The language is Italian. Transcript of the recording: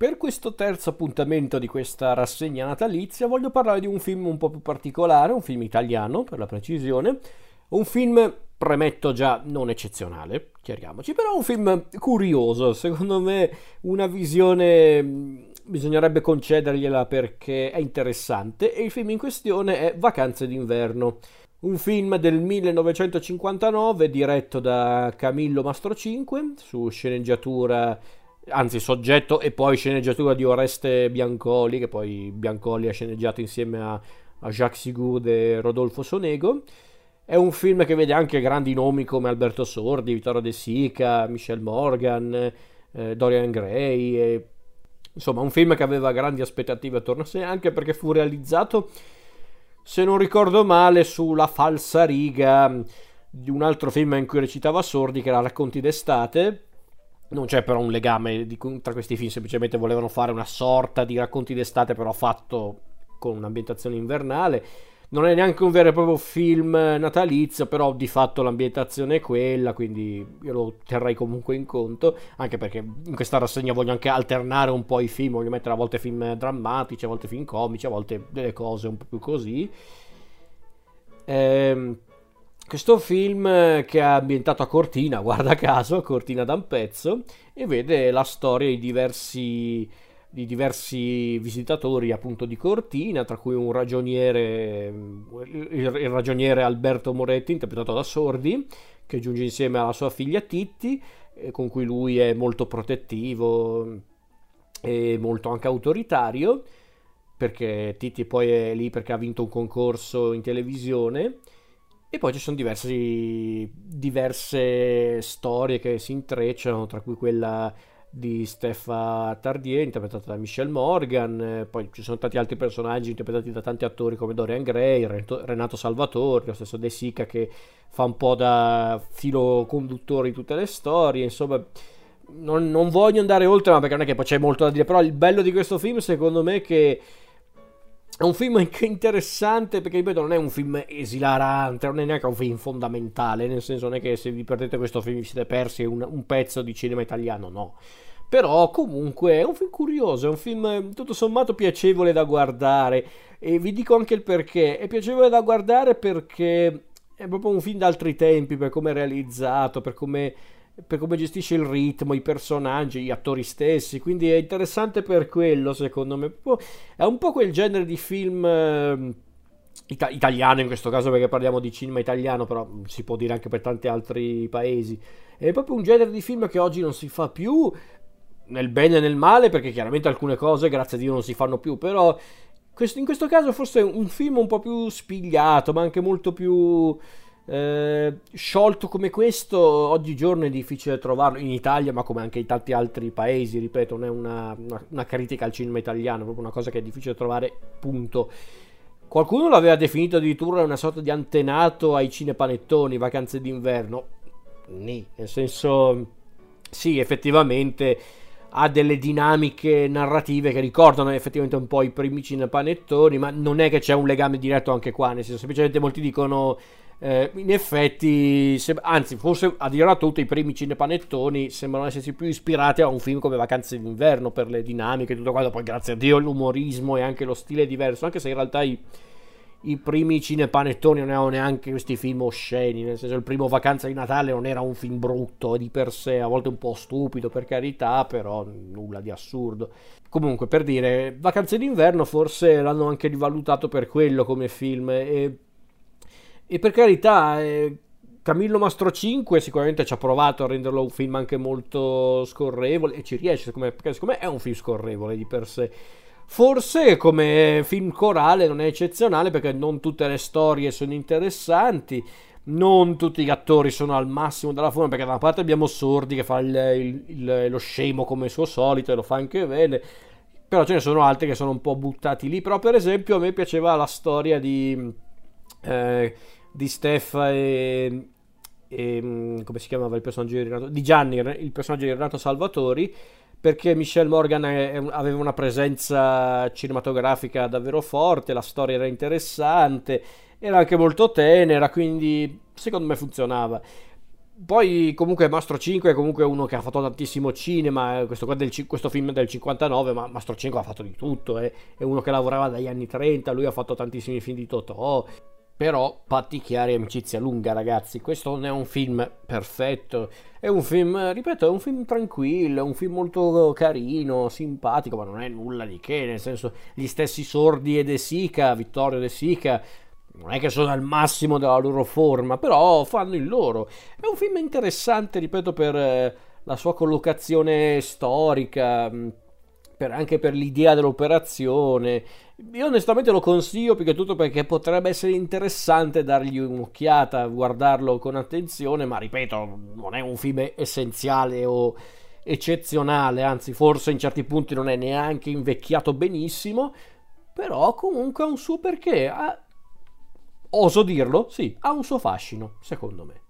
Per questo terzo appuntamento di questa rassegna natalizia voglio parlare di un film un po' più particolare, un film italiano per la precisione, un film, premetto già, non eccezionale, chiariamoci, però un film curioso, secondo me una visione mm, bisognerebbe concedergliela perché è interessante e il film in questione è Vacanze d'inverno. Un film del 1959 diretto da Camillo Mastrocinque su sceneggiatura anzi soggetto e poi sceneggiatura di Oreste Biancoli, che poi Biancoli ha sceneggiato insieme a, a Jacques Sigoud e Rodolfo Sonego. È un film che vede anche grandi nomi come Alberto Sordi, Vittorio De Sica, Michel Morgan, eh, Dorian Gray. E, insomma, un film che aveva grandi aspettative attorno a sé, anche perché fu realizzato, se non ricordo male, sulla falsa riga di un altro film in cui recitava Sordi, che era Racconti d'estate non c'è però un legame di, tra questi film, semplicemente volevano fare una sorta di racconti d'estate, però fatto con un'ambientazione invernale. Non è neanche un vero e proprio film natalizio, però di fatto l'ambientazione è quella, quindi io lo terrei comunque in conto, anche perché in questa rassegna voglio anche alternare un po' i film, voglio mettere a volte film drammatici, a volte film comici, a volte delle cose un po' più così. Ehm questo film eh, che è ambientato a Cortina, guarda caso, a Cortina da un pezzo, e vede la storia di diversi, di diversi visitatori appunto di Cortina, tra cui un ragioniere, il, il ragioniere Alberto Moretti, interpretato da Sordi, che giunge insieme alla sua figlia Titti, eh, con cui lui è molto protettivo e molto anche autoritario, perché Titti poi è lì perché ha vinto un concorso in televisione e poi ci sono diversi, diverse storie che si intrecciano, tra cui quella di Steffa Tardier, interpretata da Michelle Morgan, poi ci sono tanti altri personaggi interpretati da tanti attori come Dorian Gray, Renato Salvatore, lo stesso De Sica che fa un po' da filo conduttore in tutte le storie, insomma... Non, non voglio andare oltre, ma perché non è che poi c'è molto da dire. Però il bello di questo film, secondo me, è che è un film interessante perché, ripeto, non è un film esilarante, non è neanche un film fondamentale, nel senso non è che se vi perdete questo film vi siete persi un, un pezzo di cinema italiano, no. Però comunque è un film curioso, è un film tutto sommato piacevole da guardare e vi dico anche il perché. È piacevole da guardare perché è proprio un film d'altri tempi, per come è realizzato, per come per come gestisce il ritmo, i personaggi, gli attori stessi, quindi è interessante per quello secondo me. È un po' quel genere di film eh, ita- italiano in questo caso perché parliamo di cinema italiano, però si può dire anche per tanti altri paesi. È proprio un genere di film che oggi non si fa più, nel bene e nel male, perché chiaramente alcune cose grazie a Dio non si fanno più, però in questo caso forse è un film un po' più spigliato, ma anche molto più eh, sciolto come questo oggigiorno è difficile trovarlo in Italia ma come anche in tanti altri paesi ripeto non è una, una, una critica al cinema italiano è proprio una cosa che è difficile trovare punto. Qualcuno l'aveva definito addirittura una sorta di antenato ai cinepanettoni vacanze d'inverno. Nì, nel senso sì effettivamente ha delle dinamiche narrative che ricordano effettivamente un po' i primi cinepanettoni, ma non è che c'è un legame diretto anche qua, nel senso semplicemente molti dicono eh, in effetti, se, anzi, forse a dire a tutto, i primi cinepanettoni sembrano essersi più ispirati a un film come Vacanze d'inverno per le dinamiche e tutto quanto. Poi, grazie a Dio, l'umorismo e anche lo stile è diverso, anche se in realtà i, i primi cinepanettoni non erano neanche questi film osceni. Nel senso, il primo Vacanza di Natale non era un film brutto di per sé, a volte un po' stupido per carità, però nulla di assurdo. Comunque, per dire, Vacanze d'inverno forse l'hanno anche rivalutato per quello come film. E e per carità, eh, Camillo Mastro 5 sicuramente ci ha provato a renderlo un film anche molto scorrevole e ci riesce, secondo me, perché secondo me è un film scorrevole di per sé. Forse come film corale non è eccezionale perché non tutte le storie sono interessanti, non tutti gli attori sono al massimo della forma perché da una parte abbiamo Sordi che fa il, il, lo scemo come suo solito e lo fa anche bene, però ce ne sono altri che sono un po' buttati lì, però per esempio a me piaceva la storia di... Eh, di Steffa e, e, mm, come si chiamava il personaggio di Renato? Di Gianni il personaggio di Renato Salvatori perché Michelle Morgan è, è, aveva una presenza cinematografica davvero forte la storia era interessante era anche molto tenera quindi secondo me funzionava. Poi comunque Mastro 5 è comunque uno che ha fatto tantissimo cinema, eh, questo, del, questo film del 59, ma Mastro 5 ha fatto di tutto, eh. è uno che lavorava dagli anni 30, lui ha fatto tantissimi film di Totò, però Patti Chiari amicizia lunga ragazzi, questo non è un film perfetto, è un film, ripeto, è un film tranquillo, è un film molto carino, simpatico, ma non è nulla di che, nel senso gli stessi sordi e De Sica, Vittorio De Sica, non è che sono al massimo della loro forma, però fanno il loro. È un film interessante, ripeto, per eh, la sua collocazione storica, per, anche per l'idea dell'operazione. Io onestamente lo consiglio più che tutto perché potrebbe essere interessante dargli un'occhiata, guardarlo con attenzione, ma ripeto, non è un film essenziale o eccezionale, anzi forse in certi punti non è neanche invecchiato benissimo, però comunque ha un suo perché. Ha oso dirlo, sì, ha un suo fascino, secondo me.